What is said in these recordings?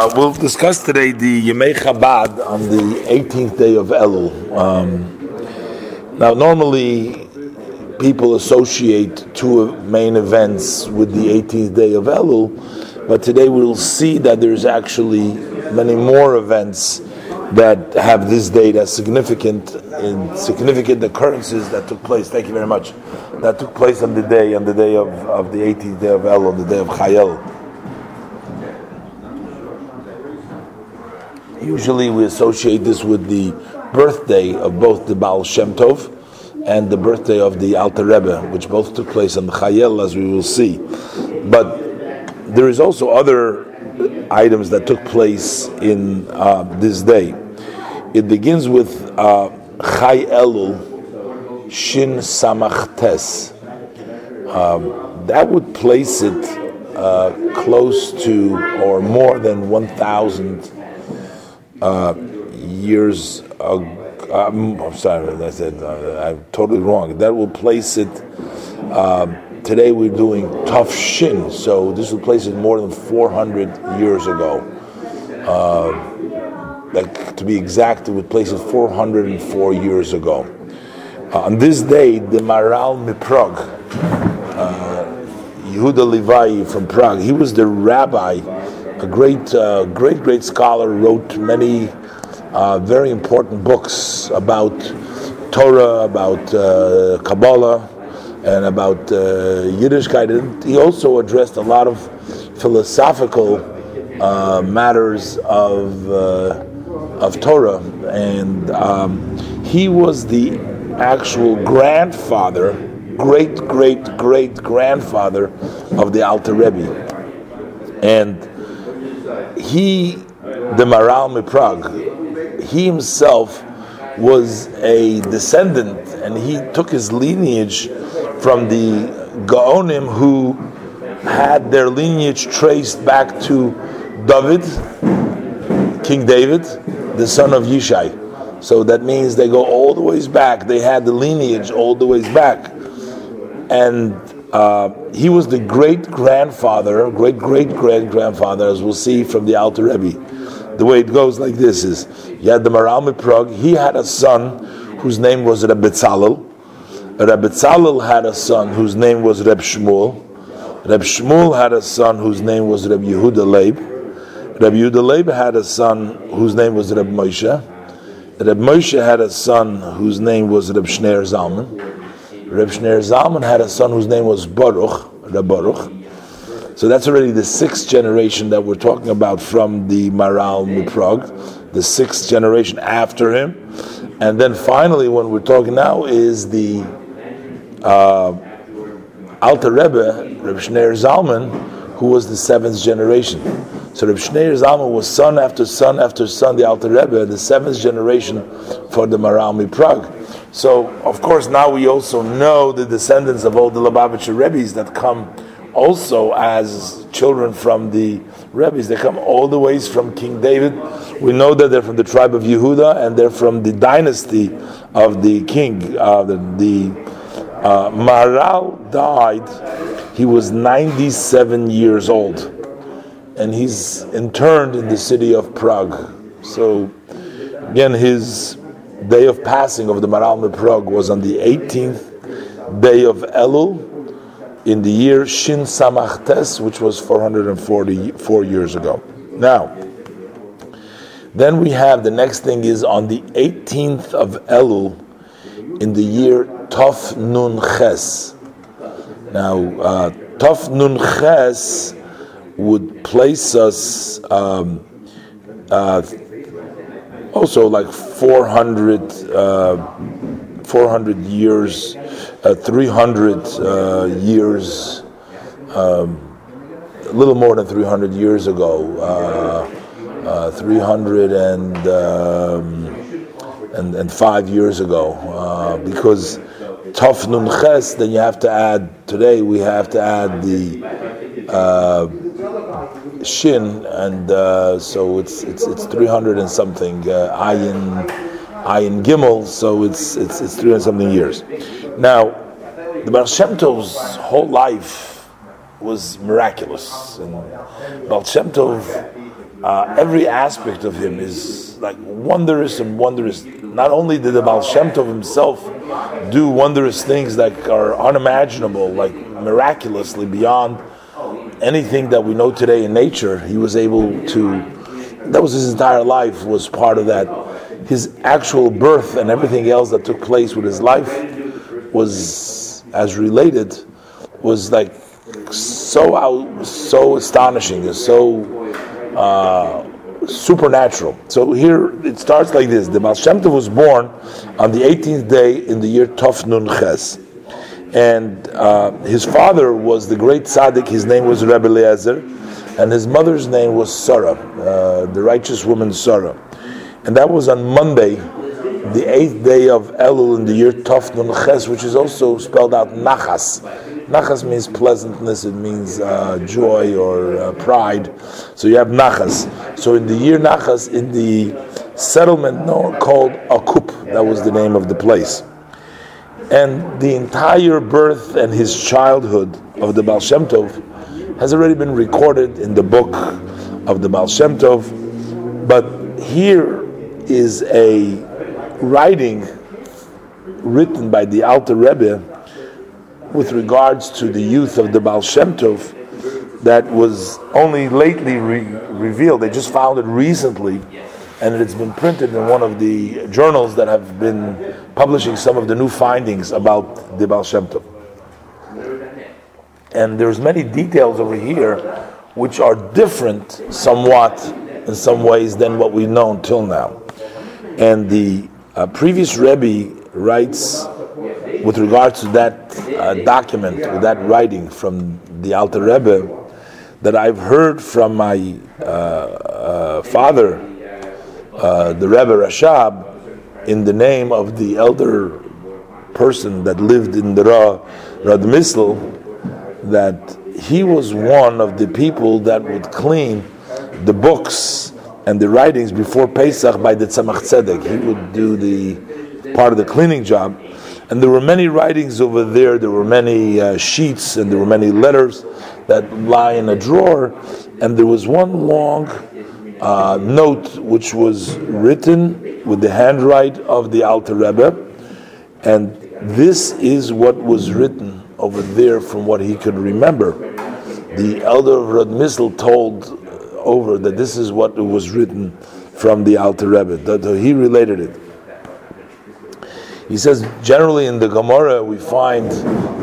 Uh, we'll discuss today the Yemei Chabad on the 18th day of Elul. Um, now, normally people associate two main events with the 18th day of Elul, but today we'll see that there's actually many more events that have this date as significant in significant occurrences that took place. Thank you very much. That took place on the day, on the day of, of the 18th day of Elul, on the day of Chayel. Usually we associate this with the birthday of both the Baal Shem Tov and the birthday of the Alter Rebbe, which both took place on the Chayel, as we will see. But there is also other items that took place in uh, this day. It begins with uh, Chay Elul Shin Samach Tes. Um, that would place it uh, close to or more than 1,000 uh, years ago. Um, I'm sorry, I said uh, I'm totally wrong. That will place it. Uh, today we're doing Tav Shin, so this will place it more than 400 years ago. Uh, like to be exact, it would place it 404 years ago. Uh, on this day, the Maharal Miprog, uh, Yehuda Levi from Prague, he was the rabbi a great, uh, great, great scholar, wrote many uh, very important books about Torah, about uh, Kabbalah, and about uh, Yiddishkeit. And he also addressed a lot of philosophical uh, matters of uh, of Torah, and um, he was the actual grandfather, great, great, great grandfather of the Alter Rebbe, and he, the Maharal Miprag, he himself was a descendant and he took his lineage from the Gaonim who had their lineage traced back to David, King David, the son of Yishai. So that means they go all the ways back. They had the lineage all the ways back. And uh, he was the great grandfather, great great great grandfather, as we'll see from the Alter Rebbe. The way it goes like this is: you had the Maharal Miprog. He had a son whose name was Reb Betzalel. Reb Betzalel had a son whose name was Reb Shmuel. Reb Shmuel had a son whose name was Reb Yehuda Leib. Reb Yehuda Leib had a son whose name was Reb Moshe. Reb Moshe had a son whose name was Reb Shneir Zalman. Reb Shneir Zalman had a son whose name was Baruch, Reb Baruch. So that's already the sixth generation that we're talking about from the Maharal Miprog, the sixth generation after him. And then finally, when we're talking now, is the uh, Alter Rebbe, Reb Shneir Zalman, who was the seventh generation. So Reb Shneir Zalman was son after son after son, the Alter Rebbe, the seventh generation for the Maharal Miprog. So, of course, now we also know the descendants of all the Lubavitcher Rebbe's that come also as children from the Rebbe's. They come all the ways from King David. We know that they're from the tribe of Yehuda and they're from the dynasty of the king. Uh, the, the uh, Maharal died, he was 97 years old, and he's interned in the city of Prague. So, again, his day of passing of the Maharal Miprog was on the 18th day of Elul in the year Shin Samachtes, which was 444 years ago. Now, then we have the next thing is on the 18th of Elul in the year Tov Nun Ches. Now, uh, Tov Nun Ches would place us um, uh, also like 400, uh, 400 years, uh, 300 uh, years, um, a little more than 300 years ago, uh, uh, 300 and, um, and, and five years ago, uh, because Taf Nun Ches, then you have to add, today we have to add the shin, and uh, so it's it's it's three hundred and something uh, ayin ayin gimel. So it's it's it's three hundred something years. Now, the Baal Shem Tov's whole life was miraculous, and Baal Shem Tov uh, every aspect of him is like wondrous and wondrous. Not only did the Baal Shem Tov himself do wondrous things that are unimaginable, like miraculously beyond anything that we know today in nature, he was able to. That was his entire life was part of that. His actual birth and everything else that took place with his life was as related was like so out, so astonishing, so uh, supernatural. So here it starts like this: the Baal was born on the 18th day in the year Tov Nun Ches, and uh, his father was the great tzaddik. His name was Rebbe Eliezer, and his mother's name was Sarah, uh, the righteous woman Sarah, and that was on Monday the eighth day of Elul in the year Tov Nun Ches, which is also spelled out Nachas. Nachas means pleasantness, it means uh, joy or uh, pride. So you have Nachas. So in the year Nachas, in the settlement known, called Akup, that was the name of the place. And the entire birth and his childhood of the Baal Shem Tov has already been recorded in the book of the Baal Shem Tov. But here is a writing written by the Alter Rebbe with regards to the youth of the Baal Shem Tov that was only lately re- revealed. They just found it recently, and it's been printed in one of the journals that have been publishing some of the new findings about the Baal Shem Tov. And there's many details over here which are different somewhat in some ways than what we know until now. And the uh, previous Rebbe writes with regard to that uh, document, with that writing from the Alter Rebbe, that I've heard from my uh, uh father, uh, the Rebbe Rashab, in the name of the elder person that lived in the Ra, that he was one of the people that would clean the books and the writings before Pesach by the Tzemach Tzedek. He would do the part of the cleaning job. And there were many writings over there, there were many uh, sheets, and there were many letters that lie in a drawer. And there was one long uh, note which was written with the handwriting of the Alter Rebbe. And this is what was written over there from what he could remember. The elder of Radmisl told over that this is what was written from the Alter Rebbe. That he related it. He says generally in the Gemara we find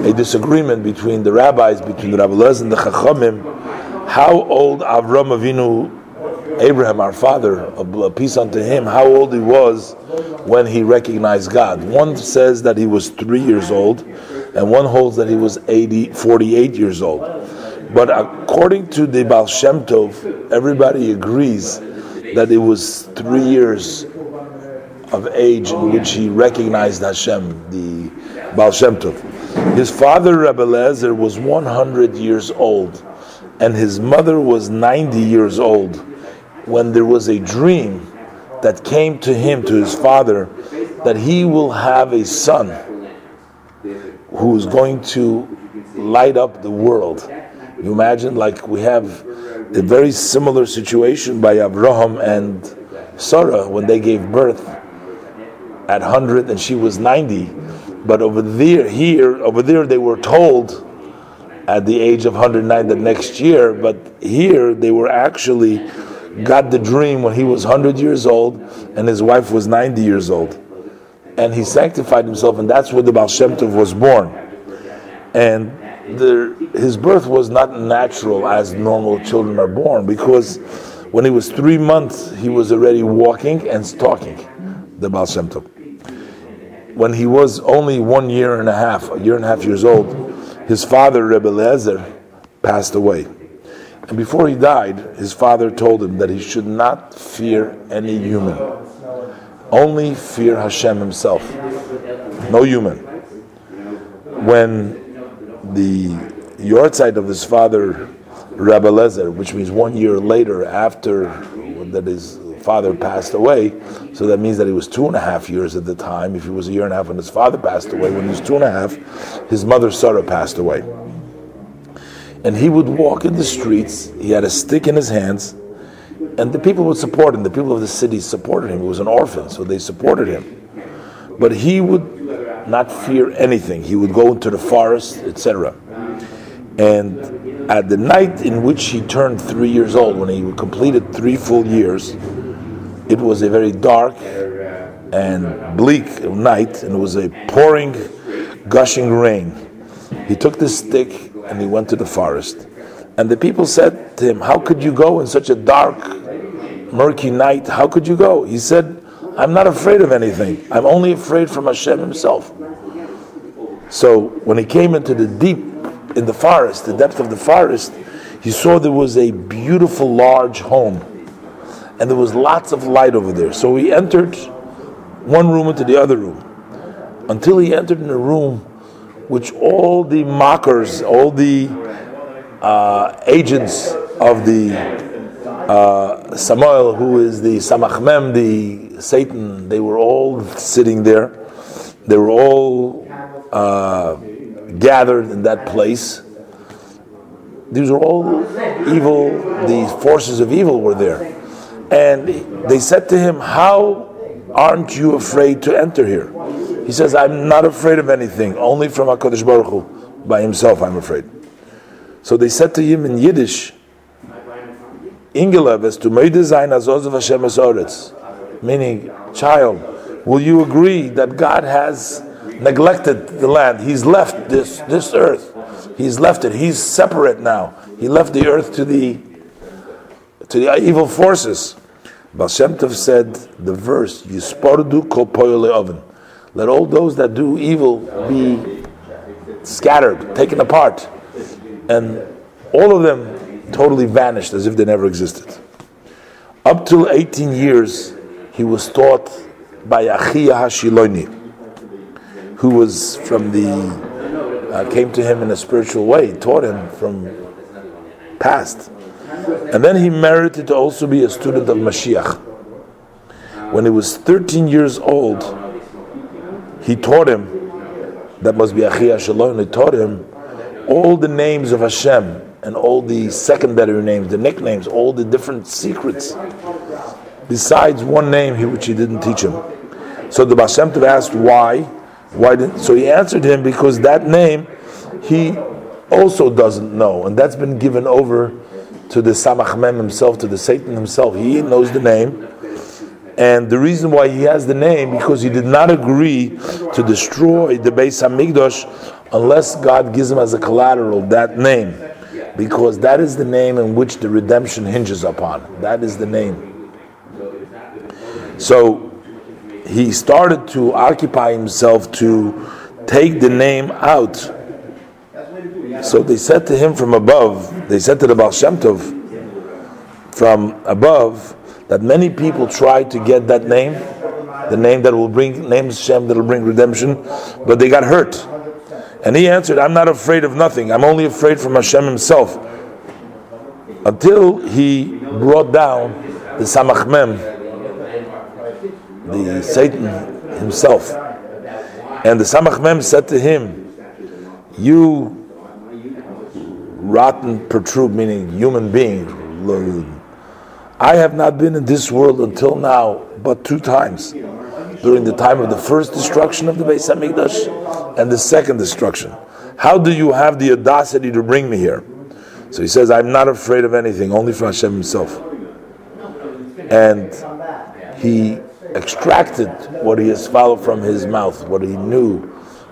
a disagreement between the rabbis, between the rabbis and the Chachamim, how old Avram Avinu, Abraham, our father, a peace unto him, how old he was when he recognized God. One says that he was three years old, and one holds that he was 80, 48 years old. But according to the Baal Shem Tov, everybody agrees that it was three years of age in which he recognized Hashem, the Baal Shem Tov. His father, Rebbe Lezer, was 100 years old, and his mother was 90 years old when there was a dream that came to him, to his father, that he will have a son who is going to light up the world. You imagine, like we have a very similar situation by Abraham and Sarah when they gave birth at 100 and she was 90. But over there, here, over there, they were told at the age of 109 the next year, but here they were actually got the dream when he was 100 years old and his wife was 90 years old. And he sanctified himself, and that's where the Baal Shem Tov was born. And the, his birth was not natural as normal children are born because when he was three months, he was already walking and talking, the Baal Shem Tov. When he was only one year and a half, a year and a half years old, his father, Rebbe Lezer, passed away. And before he died, his father told him that he should not fear any human, only fear Hashem himself, no human. When the yahrzeit of his father, Rabbi Lezer, which means one year later after that his father passed away. So that means that he was two and a half years at the time. If he was a year and a half when his father passed away, when he was two and a half, his mother Sarah passed away. And he would walk in the streets. He had a stick in his hands, and the people would support him. The people of the city supported him. He was an orphan, so they supported him. But he would not fear anything. He would go into the forest, etc. And at the night in which he turned three years old, when he completed three full years, it was a very dark and bleak night, and it was a pouring, gushing rain. He took this stick and he went to the forest. And the people said to him, How could you go in such a dark, murky night? How could you go? He said, I'm not afraid of anything. I'm only afraid from Hashem Himself. So when he came into the deep, in the forest, the depth of the forest, he saw there was a beautiful large home. And there was lots of light over there. So he entered one room into the other room. Until he entered in a room which all the mockers, all the uh, agents of the uh, Samael, who is the Samachmem, the Satan, they were all sitting there. They were all uh, gathered in that place. These are all evil, the forces of evil were there. And they said to him, How aren't you afraid to enter here? He says, I'm not afraid of anything, only from HaKadosh Baruch Hu. By himself, I'm afraid. So they said to him in Yiddish, Ingelev to made design Azoz of Hashem Oretz. Meaning, child, will you agree that God has neglected the land? He's left this, this earth. He's left it. He's separate now. He left the earth to the to the evil forces. Baal said the verse, Yispordu kol oven. Let all those that do evil be scattered, taken apart. And all of them totally vanished as if they never existed. Up till 18 years, he was taught by Achia Hashiloni, who was from the, uh, came to him in a spiritual way, taught him from past. And then he merited to also be a student of Mashiach. When he was 13 years old, he taught him, that must be Achia Shalom, he taught him all the names of Hashem and all the secondary names, the nicknames, all the different secrets, besides one name which he didn't teach him. So the Baal Shem Tov asked why. Why didn't, so he answered him because that name he also doesn't know, and that's been given over to the Samach Mem himself, to the Satan himself. He knows the name, and the reason why he has the name, because he did not agree to destroy the Beis Hamikdash unless God gives him as a collateral that name. Because that is the name in which the redemption hinges upon. That is the name. So he started to occupy himself to take the name out. So they said to him from above, they said to the Baal Shem Tov from above, that many people try to get that name, the name that will bring names Shem that will bring redemption, but they got hurt. And he answered, I'm not afraid of nothing. I'm only afraid from Hashem himself. Until he brought down the Samach Mem, the Satan himself. And the Samach Mem said to him, You rotten perturb, meaning human being, I have not been in this world until now but two times. During the time of the first destruction of the Beis Hamikdash and the second destruction. How do you have the audacity to bring me here? So he says, I'm not afraid of anything, only for Hashem himself. And he extracted what he has swallowed from his mouth, what he knew,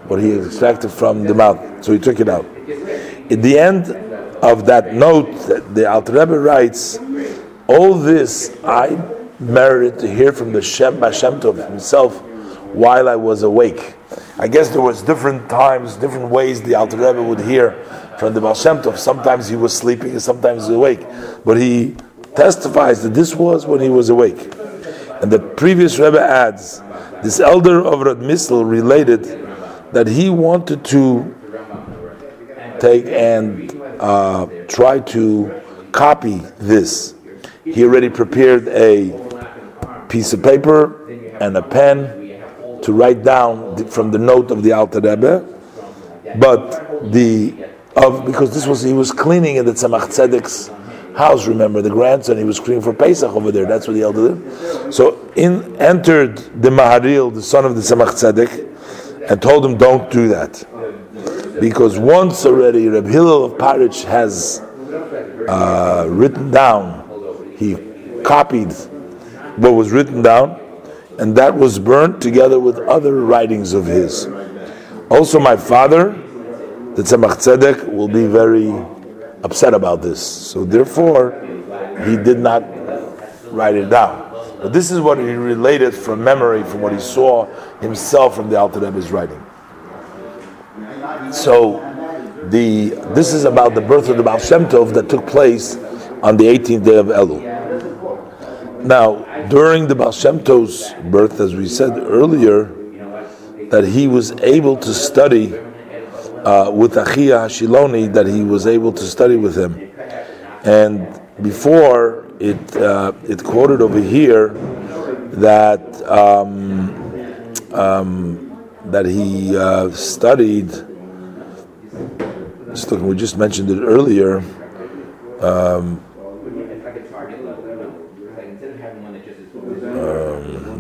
what he extracted from the mouth. So he took it out. In the end of that note, the Alter Rebbe writes all this I merited to hear from the Shem Bashem Tov himself while I was awake. I guess there was different times, different ways the Alter Rebbe would hear from the Baal Shem Tov. Sometimes he was sleeping and sometimes awake. But he testifies that this was when he was awake. And the previous Rebbe adds, this elder of Rad Misl related that he wanted to take and uh, try to copy this he already prepared a piece of paper and a pen to write down from the note of the Alter Rebbe, but the of because this was he was cleaning in the Tzemach Tzedek's house. Remember the grandson? He was cleaning for Pesach over there. That's what the elder did. So in entered the Maharil, the son of the Tzemach Tzedek, and told him, "Don't do that." Because once already Reb Hillel of Parich has uh, written down, he copied what was written down, and that was burnt together with other writings of his. Also, my father, the Tzemach Tzedek, will be very upset about this. So, therefore, he did not write it down. But this is what he related from memory, from what he saw himself from the Alter Rebbe's writing. So, the this is about the birth of the Baal Shem Tov that took place on the 18th day of Elul. Now, during the Baal Shem Tov's birth, as we said earlier, that he was able to study uh, with Achia Hashiloni, that he was able to study with him. And before it, uh, it quoted over here that um, um, that he uh, studied. we just mentioned it earlier. Um,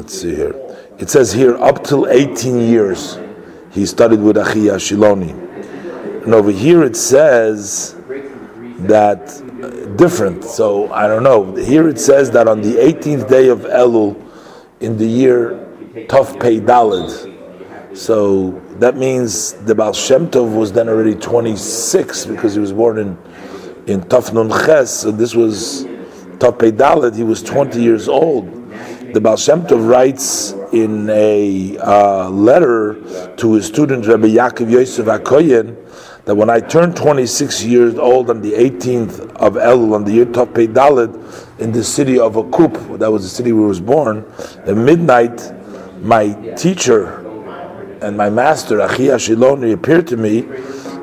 let's see here. It says here up till 18 years he studied with Achia Shiloni. And over here it says that uh, different. So I don't know. Here it says that on the 18th day of Elul in the year Tov Pei Dalid. So that means the Baal Shem Tov was then already 26 because he was born in in Tov Nun Ches. So this was Tov Pei Dalid. He was 20 years old the Baal Shem Tov writes in a uh, letter to his student Rabbi Yaakov Yosef Akoyen that when I turned 26 years old on the 18th of Elul on the year Tov Pei in the city of Akup, that was the city where I was born, at midnight, my teacher and my master Achia Shiloni appeared to me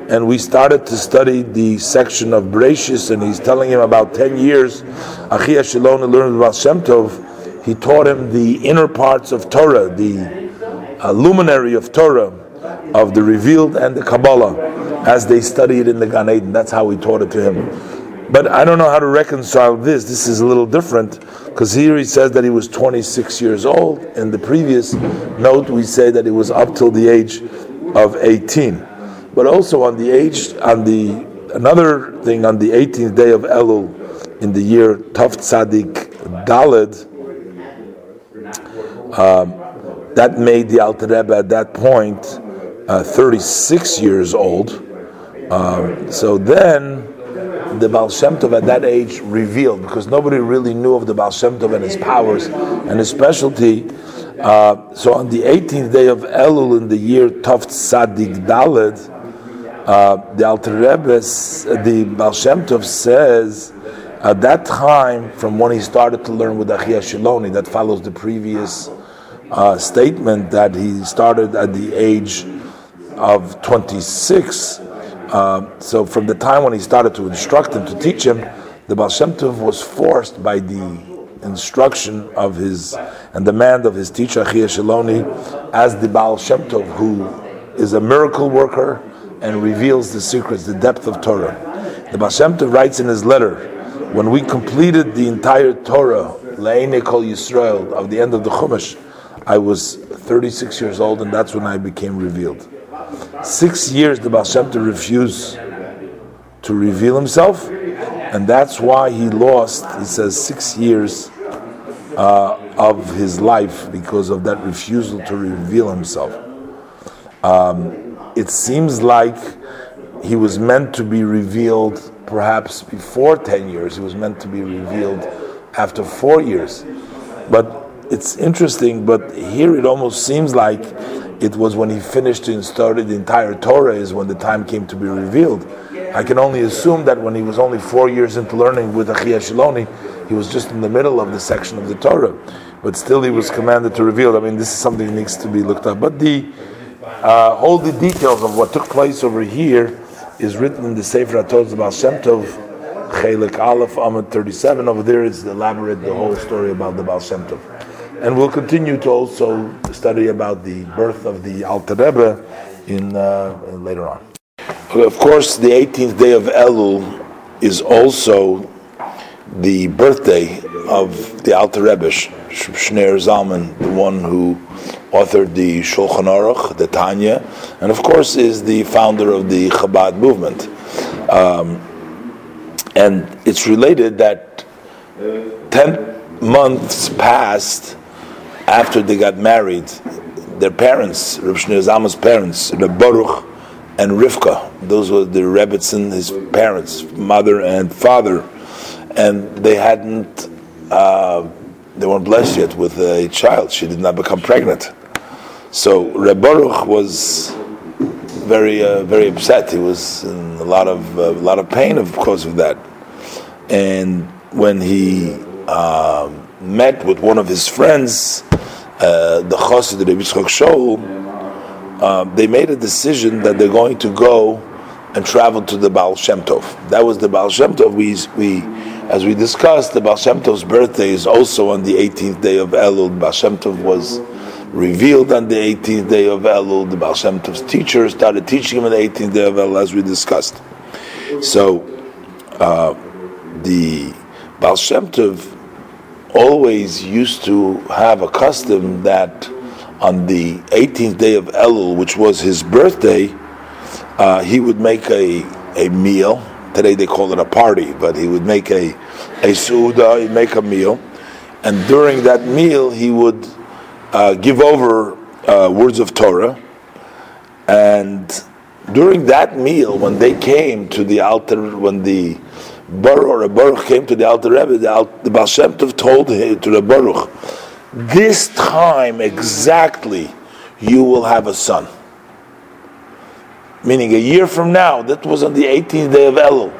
and we started to study the section of Bereshis, and he's telling him about 10 years. Achia Shiloni learned about Shem Tov, he taught him the inner parts of Torah, the uh, luminary of Torah, of the revealed and the Kabbalah, as they studied in the Gan Eden. That's how he taught it to him. But I don't know how to reconcile this. This is a little different because here he says that he was 26 years old. In the previous note, we say that it was up till the age of 18. But also on the age, on the another thing, on the 18th day of Elul in the year Tav Tzadik Daled, um, that made the Alter Rebbe at that point uh, 36 years old. Um, so then the Baal Shem Tov at that age revealed, because nobody really knew of the Baal Shem Tov and his powers and his specialty. Uh, so on the 18th day of Elul in the year Tov Tzadik Daled, uh, the Alter Rebbe, the Baal Shem Tov says, at that time, from when he started to learn with Achia Shiloni, that follows the previous uh, statement that he started at the age of 26. Uh, so from the time when he started to instruct him, to teach him, the Baal Shem Tov was forced by the instruction of his and demand of his teacher Achia Shiloni as the Baal Shem Tov, who is a miracle worker and reveals the secrets, the depth of Torah. The Baal Shem Tov writes in his letter, when we completed the entire Torah, Le'ene Kol Yisrael, of the end of the Chumash, I was 36 years old, and that's when I became revealed. Six years the Baal Shem Tov refused to reveal himself, and that's why he lost, he says, six years uh, of his life because of that refusal to reveal himself. Um, it seems like he was meant to be revealed perhaps before 10 years, It was meant to be revealed after four years. But it's interesting, but here it almost seems like it was when he finished and started the entire Torah is when the time came to be revealed. I can only assume that when he was only four years into learning with Achia Shiloni, he was just in the middle of the section of the Torah. But still, he was commanded to reveal. I mean, this is something that needs to be looked up. But the uh, all the details of what took place over here is written in the Sefer HaTorah about Shem Tov, Chelik Aleph, Amud 37. Over there, it's elaborate the whole story about the Baal Shem Tov. And we'll continue to also study about the birth of the Alter Rebbe in uh, later on. Of course, the 18th day of Elul is also the birthday of the Alter Rebbe, Shneir Zalman, the one who authored the Shulchan Aruch, the Tanya, and of course is the founder of the Chabad movement. Um, and it's related that 10 months passed after they got married. Their parents, Reb Zalman's parents, Reb Baruch and Rivka, those were the Rebbitzin, his parents, mother and father, and they hadn't, uh, they weren't blessed yet with a child. She did not become pregnant. So Reb Baruch was very, uh, very upset. He was in a lot of, uh, a lot of pain, of course, of that. And when he uh, met with one of his friends, uh, the Chassid Rebbe Yitzchak Shaul, uh, they made a decision that they're going to go and travel to the Baal Shem Tov. That was the Baal Shem Tov. We, we, as we discussed, the Baal Shem Tov's birthday is also on the 18th day of Elul. Baal Shem Tov was revealed on the 18th day of Elul. The Baal Shem Tov's teacher started teaching him on the 18th day of Elul, as we discussed. So, uh, the Baal Shem Tov always used to have a custom that on the 18th day of Elul, which was his birthday, uh, he would make a, a meal. Today they call it a party, but he would make a, a suda, he'd make a meal. And during that meal, he would uh, give over uh, words of Torah. And during that meal, when they came to the altar, when the Baruch or a Baruch came to the Alter Rebbe, the, the Baal Shem Tov told him, to the Baruch, this time exactly you will have a son. Meaning a year from now, that was on the 18th day of Elul.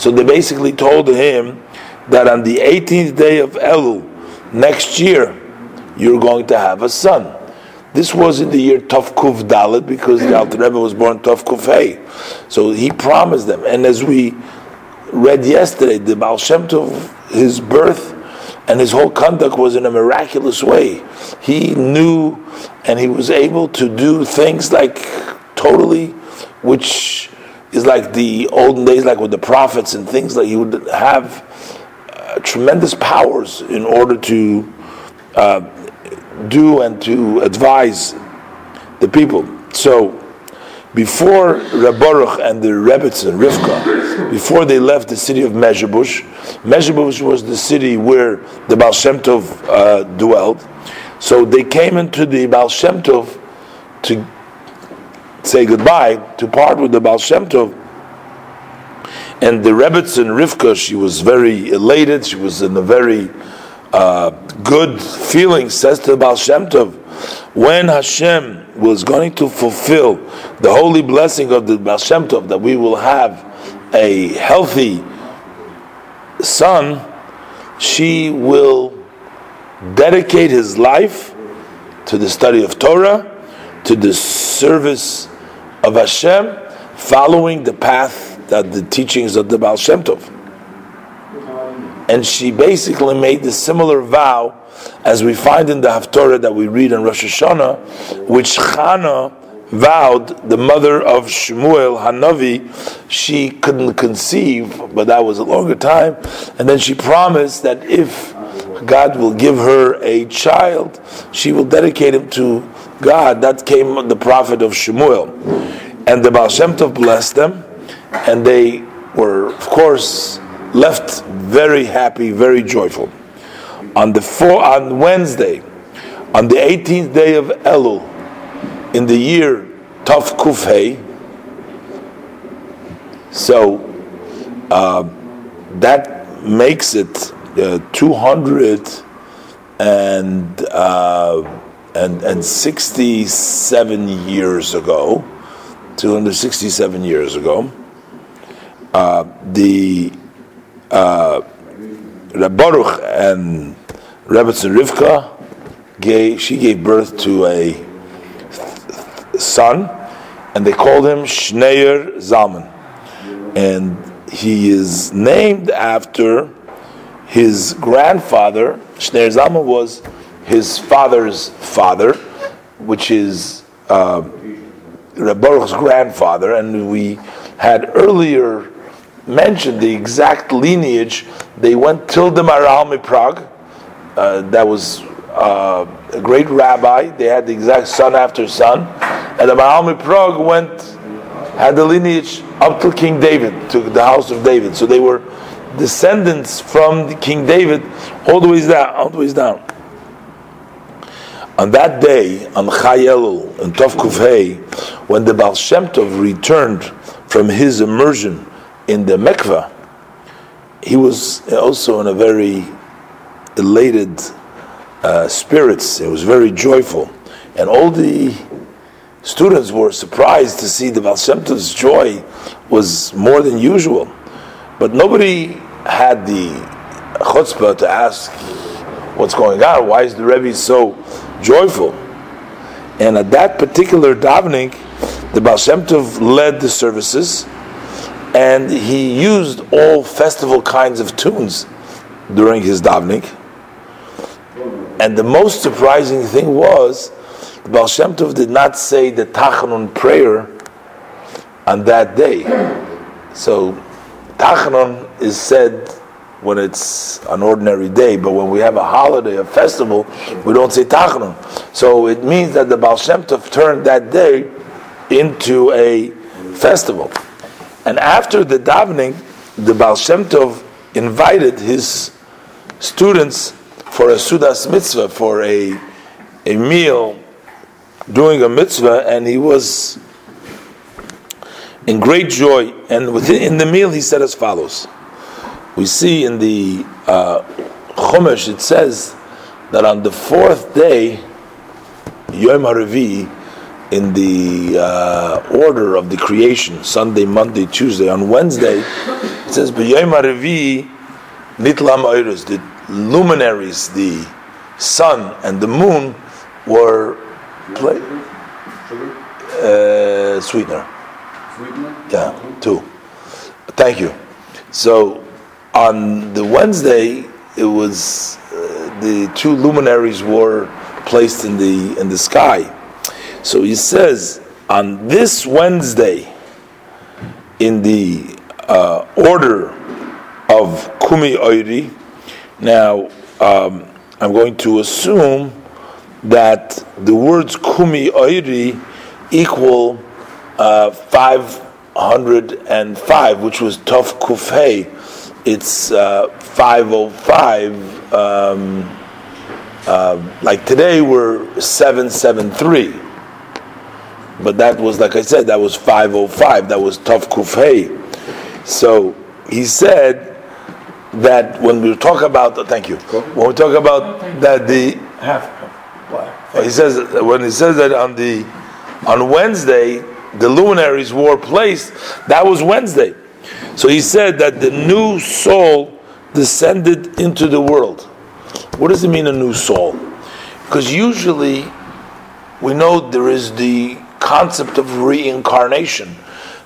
So they basically told him that on the 18th day of Elul next year, you're going to have a son. This was in the year Tov Kuf Dalit because the Alter Rebbe was born Tov Kuf Hey. So he promised them. And as we read yesterday, the Baal Shem Tov, his birth and his whole conduct was in a miraculous way. He knew and he was able to do things like totally, which is like the olden days, like with the prophets and things like he would have uh, tremendous powers in order to uh, do and to advise the people. So before Baruch and the Rebbetzin Rivka, before they left the city of Mezhebush, Mezhebush was the city where the Baal Shem Tov uh, dwelled. So they came into the Baal Shem Tov to say goodbye, to part with the Baal Shem Tov. And the Rebbetzin Rivka, she was very elated, she was in a very good feeling, says to the Baal Shem Tov, when Hashem was going to fulfill the holy blessing of the Baal Shem Tov, that we will have a healthy son, she will dedicate his life to the study of Torah, to the service of Hashem, following the path that the teachings of the Baal Shem Tov. And she basically made the similar vow as we find in the Haftorah that we read in Rosh Hashanah, which Chana vowed, the mother of Shmuel Hanavi, she couldn't conceive, but that was a longer time, and then she promised that if God will give her a child, she will dedicate him to God. That came the prophet of Shmuel. And the Baal Shem Tov blessed them, and they were, of course, left very happy, very joyful on the four, on Wednesday, on the 18th day of Elul, in the year Tov Kufhei. So uh, that makes it uh, 200 and, uh, and and 67 years ago, 267 years ago. Uh, the uh, Baruch and Rebbetzin Rivka gave, she gave birth to a son, and they called him Shneir Zalman. And he is named after his grandfather. Shneir Zalman was his father's father, which is uh, Baruch's grandfather, and we had earlier mention the exact lineage. They went till the Maharal Prague. Uh, that was uh, a great rabbi. They had the exact son after son, and the Maharal Prague went had the lineage up to King David, to the house of David. So they were descendants from King David all the way down, all the way down. On that day, on Chayelul and Tov Kufhei, when the Baal Shem Tov returned from his immersion in the Mikvah, he was also in a very elated uh, spirits. It was very joyful, and all the students were surprised to see the Baal joy was more than usual. But nobody had the chutzpah to ask what's going on. Why is the Rebbe so joyful. And at that particular davening, the Baal led the services, and he used all festival kinds of tunes during his davening. And the most surprising thing was, the Baal Shem Tov did not say the Tachanun prayer on that day. So, Tachanun is said when it's an ordinary day, but when we have a holiday, a festival, we don't say Tachanun. So it means that the Baal Shem Tov turned that day into a festival. And after the davening, the Baal Shem Tov invited his students for a Sudas mitzvah, for a, a meal, doing a mitzvah, and he was in great joy. And within in the meal, he said as follows we see in the uh, Chumash it says that on the fourth day, Yom HaRevi, in the uh, order of the creation, Sunday, Monday, Tuesday, on Wednesday, it says, HaRevi, Nitlam Oiris, the luminaries, the sun and the moon were play, uh, sweetener. Sweetener? Yeah, two. Thank you. So on the Wednesday, it was uh, the two luminaries were placed in the in the sky. So he says on this Wednesday, in the uh, order of Kumi Oiri. Now, um, I'm going to assume that the words Kumi Oiri equal uh, 505, which was Tov Kufhei it's uh, 505. Um, uh, like today, we're 773. But that was, like I said, that was 505. That was Tov Kufhei. So he said that when we talk about, oh, thank you, when we talk about that the, half, he says, when he says that on the, on Wednesday, the luminaries were placed. that was Wednesday. So he said that the new soul descended into the world. What does it mean, a new soul? Because usually we know there is the concept of reincarnation.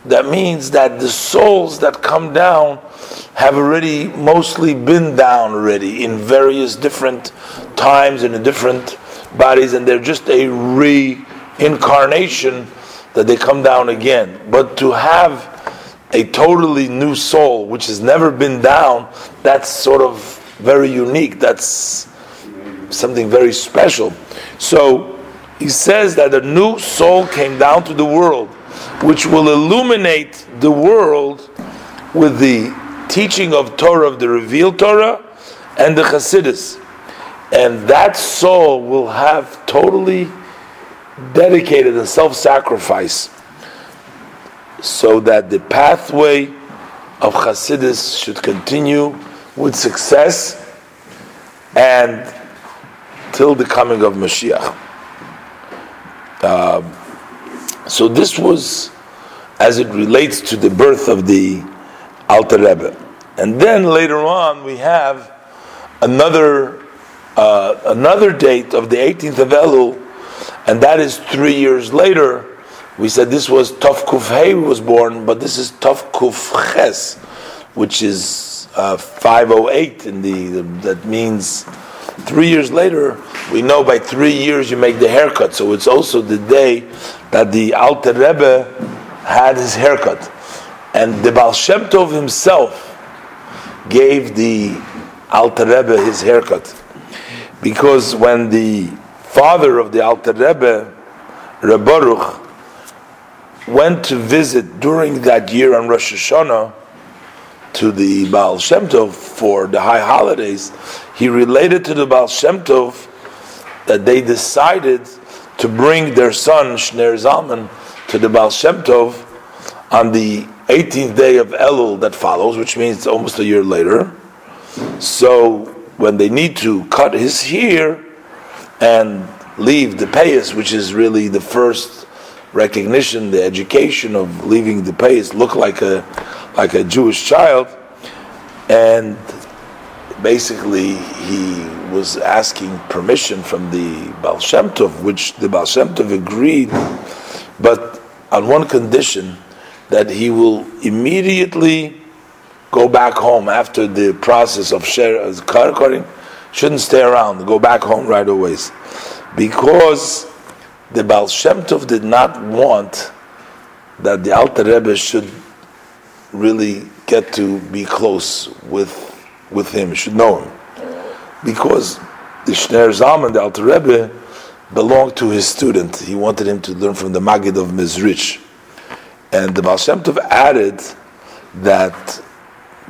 That means that the souls that come down have already mostly been down already in various different times and in different bodies, and they're just a reincarnation that they come down again. But to have a totally new soul which has never been down, that's sort of very unique. That's something very special. So he says that a new soul came down to the world, which will illuminate the world with the teaching of Torah, of the revealed Torah, and the Chassidus. And that soul will have totally dedicated and self sacrifice so that the pathway of Hasidus should continue with success and till the coming of Mashiach. Uh, so this was as it relates to the birth of the Alter Rebbe. And then later on we have another uh, another date of the 18th of Elul, and that is three years later we said this was Tov Kuf was born, but this is Tov Kuf Ches, which is uh, 508 in the, that means three years later. We know by three years you make the haircut, so it's also the day that the Alter Rebbe had his haircut. And the Baal Shem Tov himself gave the Alter Rebbe his haircut. Because when the father of the Alter Rebbe, Reb Baruch, went to visit during that year on Rosh Hashanah to the Baal Shem Tov for the high holidays, he related to the Baal Shem Tov that they decided to bring their son Shneur Zalman to the Baal Shem Tov on the 18th day of Elul that follows, which means almost a year later. So when they need to cut his hair and leave the payas, which is really the first recognition, the education of leaving the place look like a like a Jewish child, and basically he was asking permission from the Baal Shem Tov, which the Baal Shem Tov agreed, but on one condition that he will immediately go back home after the process of share car uh, cutting. Shouldn't stay around. Go back home right away, because the Baal Shem Tov did not want that the Alter Rebbe should really get to be close with with him, should know him, because the Shneur Zalman, the Alter Rebbe, belonged to his student. He wanted him to learn from the Magid of Mezrich. And the Baal Shem Tov added that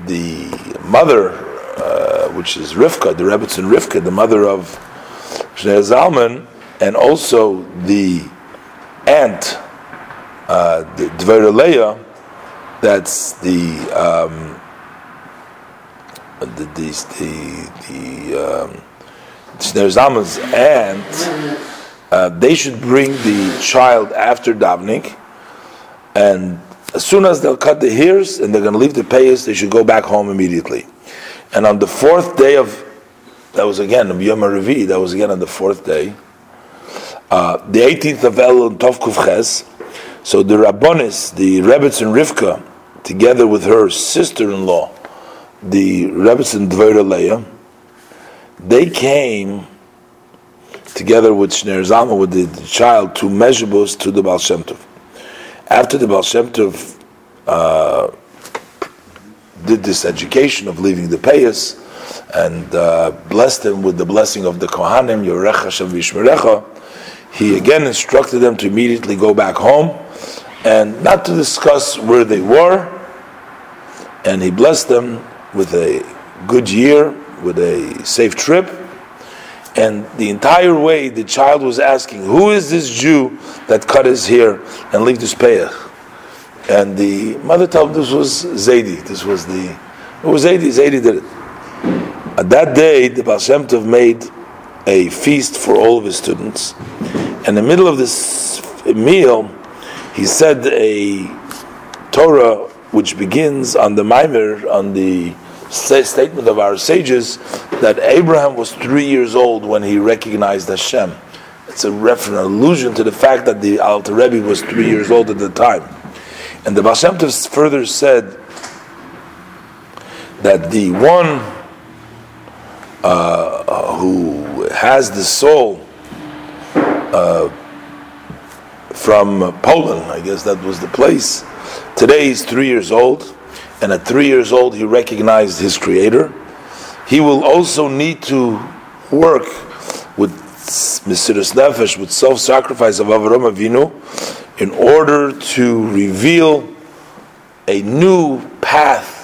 the mother, uh, which is Rivka, the Rebbe's Rebbetzin Rivka, the mother of Shneur Zalman, and also the aunt, uh, the that's the um, the the the, the um. Uh, they should bring the child after davening and as soon as they'll cut the hairs and they're going to leave the payas, they should go back home immediately. And on the fourth day of, that was again, Yom Revi, that was again on the fourth day, uh, the 18th of Elul Tav Kuf Ches, so the Rabbonis, the Rebbetzin Rivka, together with her sister-in-law, the Rebbetzin Dvera Leah, they came together with Shneur Zalma, with the, the child, to Mezhebus to the Baal Shem Tov. After the Baal Shem Tov uh, did this education of leaving the payas and uh, blessed them with the blessing of the Kohanim, Yorecha Shem Vishmerecha, he again instructed them to immediately go back home and not to discuss where they were. And he blessed them with a good year, with a safe trip. And the entire way, the child was asking, Who is this Jew that cut his hair and leave this payach? And the mother told this was Zaidi. This was the. It was Zaidi. Zaidi did it. At that day, the Baal made a feast for all of his students. In the middle of this meal, he said a Torah which begins on the Maimer, on the statement of our sages that Abraham was three years old when he recognized Hashem. It's a reference, an allusion to the fact that the Alter Rebbe was three years old at the time. And the Baal further said that the one uh, who has the soul uh, from Poland, I guess that was the place, today he's three years old and at three years old he recognized his creator, he will also need to work with Mesiras Nefesh, with self-sacrifice of Avraham Avinu, in order to reveal a new path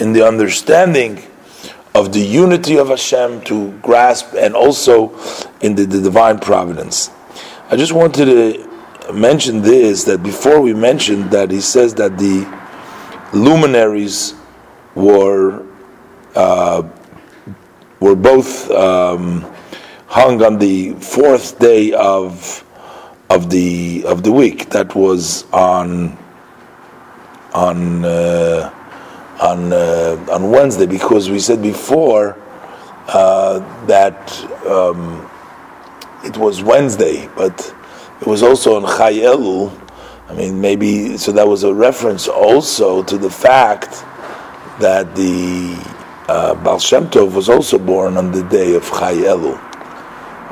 in the understanding of the unity of Hashem to grasp, and also in the, the divine providence. I just wanted to mention this that before we mentioned that he says that the luminaries were uh, were both um, hung on the fourth day of of the of the week. That was on on uh, on uh, on Wednesday because we said before uh, that um, it was Wednesday, but it was also on Chai Elul I mean, maybe so that was a reference also to the fact that the uh, Baal Shem Tov was also born on the day of Chai Elul.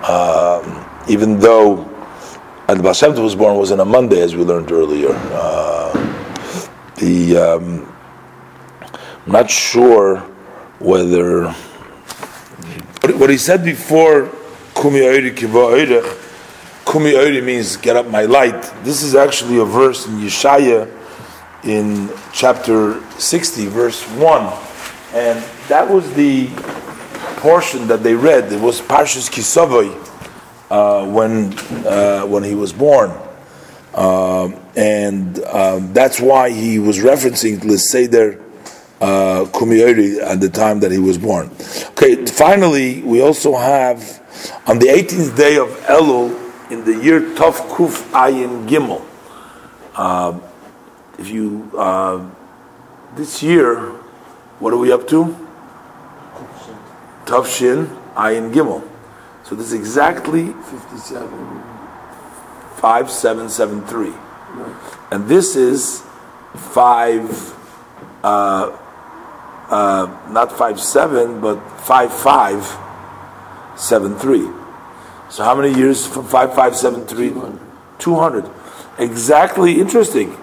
Um, even though and the Baal Shem Tov was born was on a Monday, as we learned earlier. Uh, the um, I'm not sure whether what he said before kumi oiri kiva kumi oiri means get up my light. This is actually a verse in Yeshaya in chapter 60, verse 1. And that was the portion that they read. It was Parshas Kisavoy uh, when, uh, when he was born. Um, and um, that's why he was referencing Liseder uh, Kumiyori at the time that he was born. Okay, finally, we also have on the 18th day of Elul in the year Tav Kuf Ayin Gimel. Uh, if you uh, this year, what are we up to? Tav Shin Ayin Gimel. So this is exactly 57. 5773. And this is 5, uh, uh, not 57, but 5573. So how many years from 5573? 200. 200. Exactly, interesting.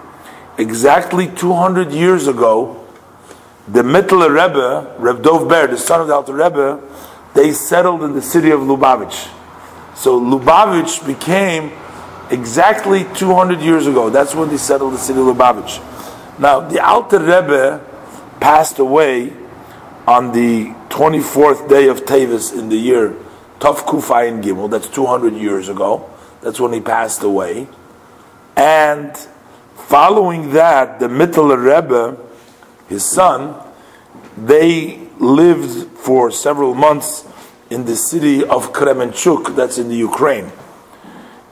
Exactly 200 years ago, the Mittler Rebbe, Reb Dov Ber, the son of the Alter Rebbe, they settled in the city of Lubavitch. So Lubavitch became exactly 200 years ago. That's when they settled the city of Lubavitch. Now, the Alter Rebbe passed away on the 24th day of Teves in the year Tav Kuf Ayin Gimel. That's 200 years ago. That's when he passed away. And following that, the Mittler Rebbe, his son, they lived for several months in the city of Kremenchuk, that's in the Ukraine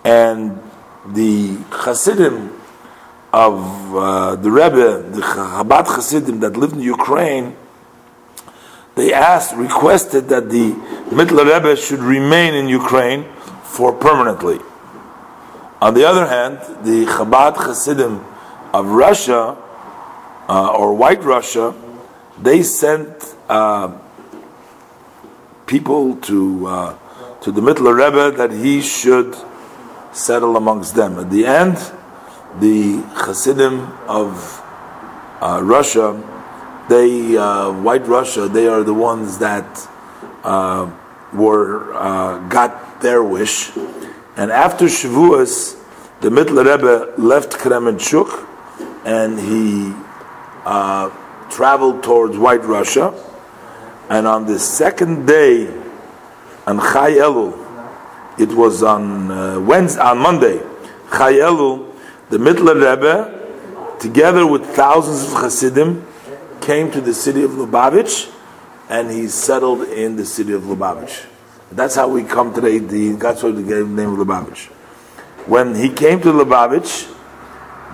and the Hasidim of uh, the Rebbe, the Chabad Hasidim that lived in Ukraine, they asked, requested that the Mittler Rebbe should remain in Ukraine for permanently. On the other hand, the Chabad Hasidim of Russia, uh, or White Russia, they sent uh, people to uh, to the Mittler Rebbe that he should settle amongst them. At the end, the Hasidim of uh, Russia, they uh, White Russia, they are the ones that uh, were uh, got their wish. And after Shavuos, the Mittler Rebbe left Kremenchuk and he uh, traveled towards White Russia. And on the second day, on Chai Elul, it was on uh, Wednesday, on Monday, Chai Elul, the Mittler Rebbe, together with thousands of Hasidim, came to the city of Lubavitch, and he settled in the city of Lubavitch. That's how we come today. The, that's why we gave the name of Lubavitch. When he came to Lubavitch,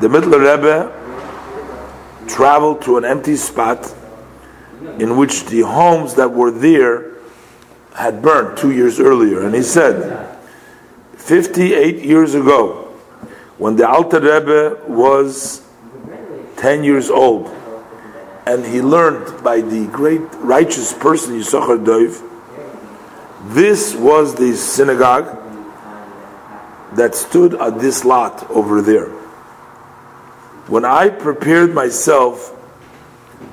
the Mittler Rebbe traveled to an empty spot in which the homes that were there had burned two years earlier. And he said, 58 years ago, when the Alter Rebbe was 10 years old, and he learned by the great righteous person Yisachar Dov, this was the synagogue that stood at this lot over there. When I prepared myself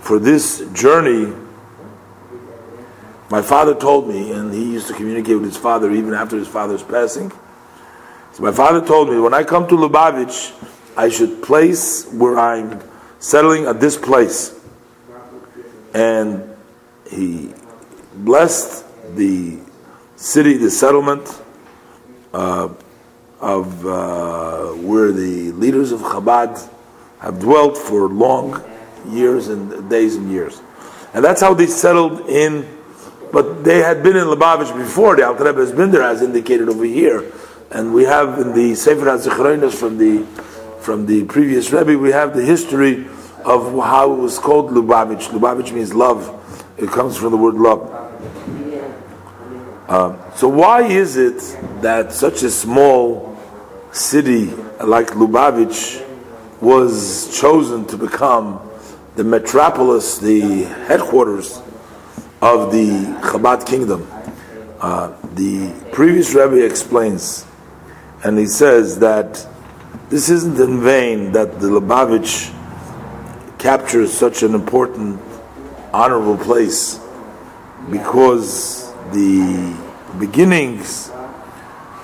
for this journey, my father told me, and he used to communicate with his father even after his father's passing so my father told me when I come to Lubavitch, I should place where I'm settling at this place. And he blessed the city, the settlement uh, of uh, where the leaders of Chabad have dwelt for long years and days and years. And that's how they settled in, but they had been in Lubavitch before. The Alter Rebbe has been there, as indicated over here and we have in the Sefer HaZichronos from the from the previous Rebbe, we have the history of how it was called Lubavitch. Lubavitch means love. It comes from the word love. Um, so why is it that such a small city like Lubavitch was chosen to become the metropolis, the headquarters of the Chabad kingdom? Uh, the previous Rebbe explains and he says that this isn't in vain that the Lubavitch captures such an important, honorable place because the beginnings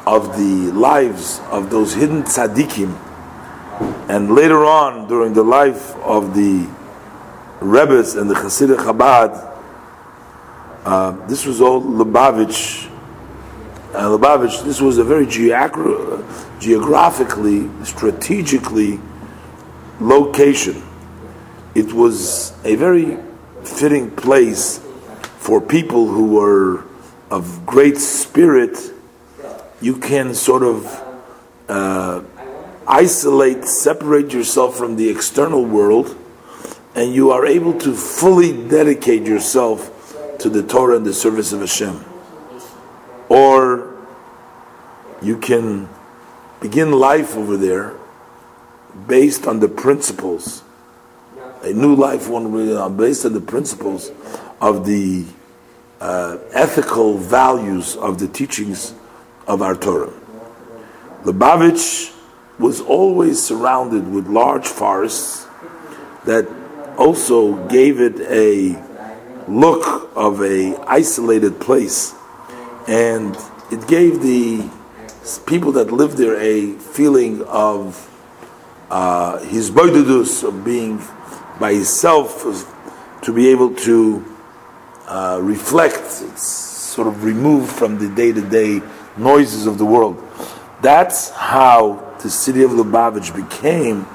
of the lives of those hidden tzaddikim, and later on during the life of the Rebbe's and the Hasidic Chabad, uh, this was all Lubavitch. Uh, Lubavitch, this was a very geogra- geographically, strategically location. It was a very fitting place for people who were of great spirit. You can sort of uh, isolate, separate yourself from the external world, and you are able to fully dedicate yourself to the Torah and the service of Hashem. Or you can begin life over there based on the principles, a new life one uh, based on the principles of the uh, ethical values of the teachings of our Torah. Lubavitch was always surrounded with large forests that also gave it a look of a isolated place, and it gave the people that lived there a feeling of uh, hisboidedus of being by himself to be able to uh, reflect, it's sort of removed from the day-to-day noises of the world. That's how the city of Lubavitch became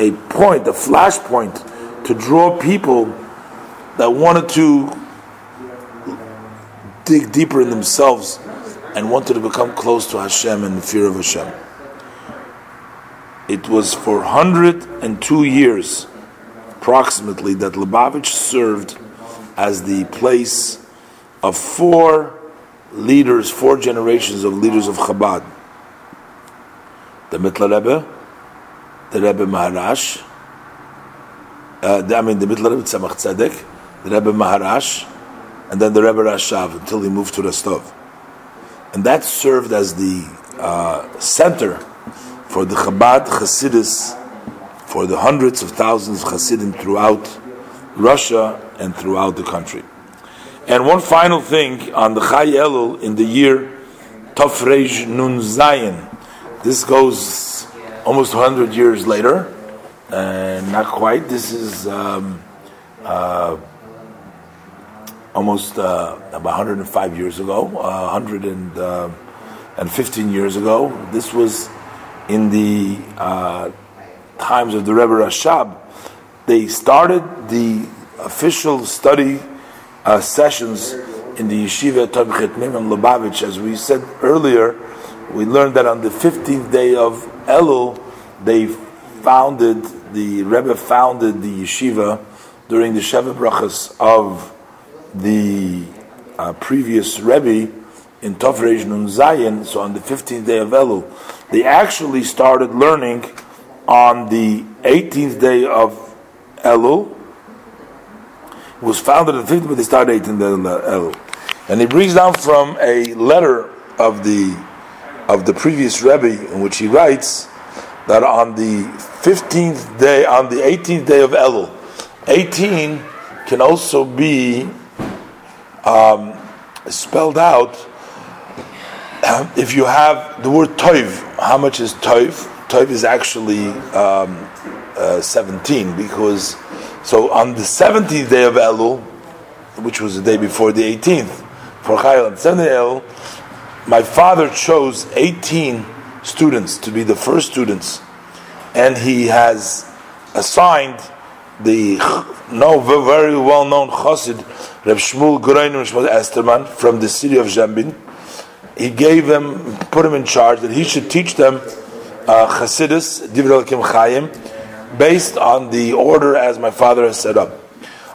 a point, a flashpoint to draw people that wanted to dig deeper in themselves and wanted to become close to Hashem and the fear of Hashem. It was for 102 years, approximately, that Lubavitch served as the place of four leaders, four generations of leaders of Chabad. The Mittler Rebbe, the Rebbe Maharash, uh, I mean the Mittler Rebbe Tzemach Tzedek, the Rebbe Maharash, and then the Rebbe Rashab until he moved to Rostov. And that served as the uh, center for the Chabad Hasidus, for the hundreds of thousands of Hasidim throughout Russia and throughout the country. And one final thing on the Chai Elul in the year Tav Reish Nun Zayin. This goes almost 100 years later, and not quite. This is um, uh, almost uh, about 105 years ago, uh, 115 uh, years ago. This was in the uh, times of the Rebbe Rashab. They started the official study uh, sessions in the yeshiva Tomchei Temimim Lubavitch. As we said earlier, we learned that on the 15th day of Elul, they founded, the Rebbe founded the yeshiva during the Sheva Brachas of the uh, previous Rebbe in Tav Reish Nun Zayin, so on the 15th day of Elul, they actually started learning on the 18th day of Elul. It was founded on the 15th, but they started 18th day Elul. And he brings down from a letter of the of the previous Rebbe in which he writes that on the 15th day, on the 18th day of Elul, 18 can also be um, spelled out if you have the word toiv. How much is toiv? Toiv is actually um, uh, 17 because so on the 17th day of Elul, which was the day before the 18th, for Chayil and 17th Elul, my father chose 18 students to be the first students, and he has assigned the no very well known Chassid Reb Shmuel Groinem Esterman from the city of Zembin. He gave them, put him in charge that he should teach them uh, Chassidus Divrei Chaim based on the order as my father has set up.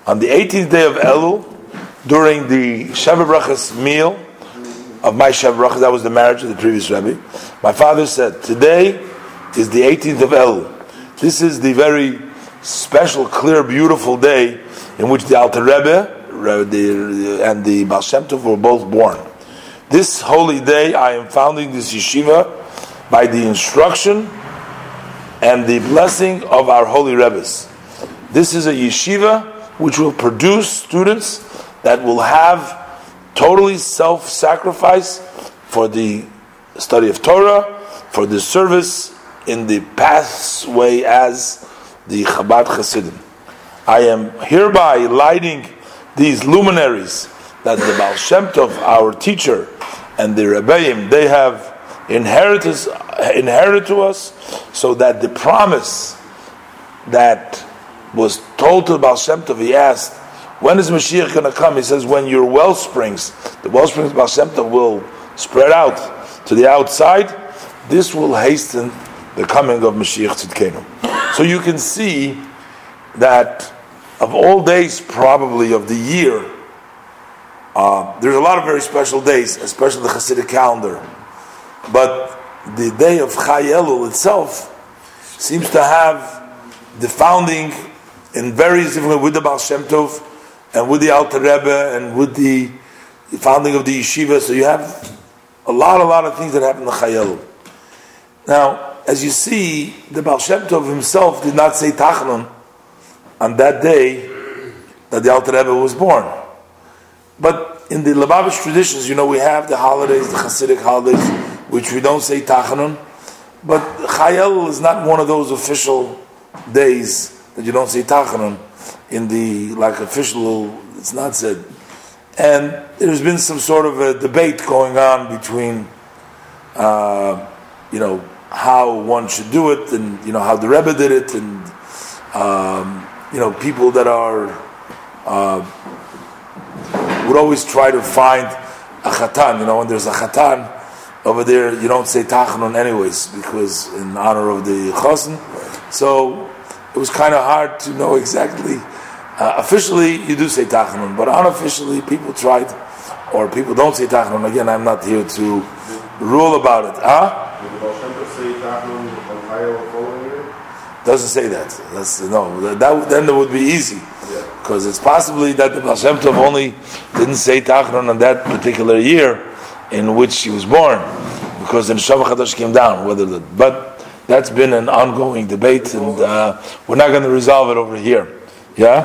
On the 18th day of Elul, during the Sheva Brachas meal of my Sheva Brachas, that was the marriage of the previous Rebbe, my father said, Today is the 18th of Elul. This is the very special, clear, beautiful day in which the Alter Rebbe and the Baal Shem Tov were both born. This holy day, I am founding this yeshiva by the instruction and the blessing of our holy Rebbes. This is a yeshiva which will produce students that will have totally self-sacrifice for the study of Torah, for the service in the pathway as the Chabad Hasidim. I am hereby lighting these luminaries that the Baal Shem Tov, our teacher, and the Rebbeim, they have inherited, inherited to us, so that the promise that was told to the Baal Shem Tov, he asked, when is Mashiach going to come? He says, when your well springs, the well springs of Baal Shem Tov will spread out to the outside, this will hasten the coming of Mashiach Tzidkenu. So you can see that of all days, probably of the year, uh, there's a lot of very special days, especially the Hasidic calendar. But the day of Chai Elul itself seems to have the founding in various different with the Baal Shem Tov and with the Alter Rebbe and with the founding of the yeshiva. So you have a lot, a lot of things that happen in Chai Elul. Now, as you see, the Baal Shem Tov himself did not say Tachanun on that day that the Alter Rebbe was born. But in the Lubavitch traditions, you know, we have the holidays, the Hasidic holidays, which we don't say Tachanun. But Chayel is not one of those official days that you don't say Tachanun. In the, like, official, it's not said. And there's been some sort of a debate going on between, uh, you know, how one should do it, and you know how the Rebbe did it, and um, you know people that are uh, would always try to find a chatan. You know, when there's a chatan over there, you don't say tachanun anyways because in honor of the chosin. So it was kind of hard to know exactly. Uh, officially, you do say tachanun, but unofficially, people tried, or people don't say tachanun. Again, I'm not here to rule about it. Huh? Did the say tachanun on fire following year. Doesn't say that. That's no. That, that then it would be easy, because yeah. it's possibly that the Baal Shem Tov only didn't say Tachanun on that particular year in which she was born, because the Neshama Chadash came down. Whether the, but that's been an ongoing debate, and uh, we're not going to resolve it over here. Yeah.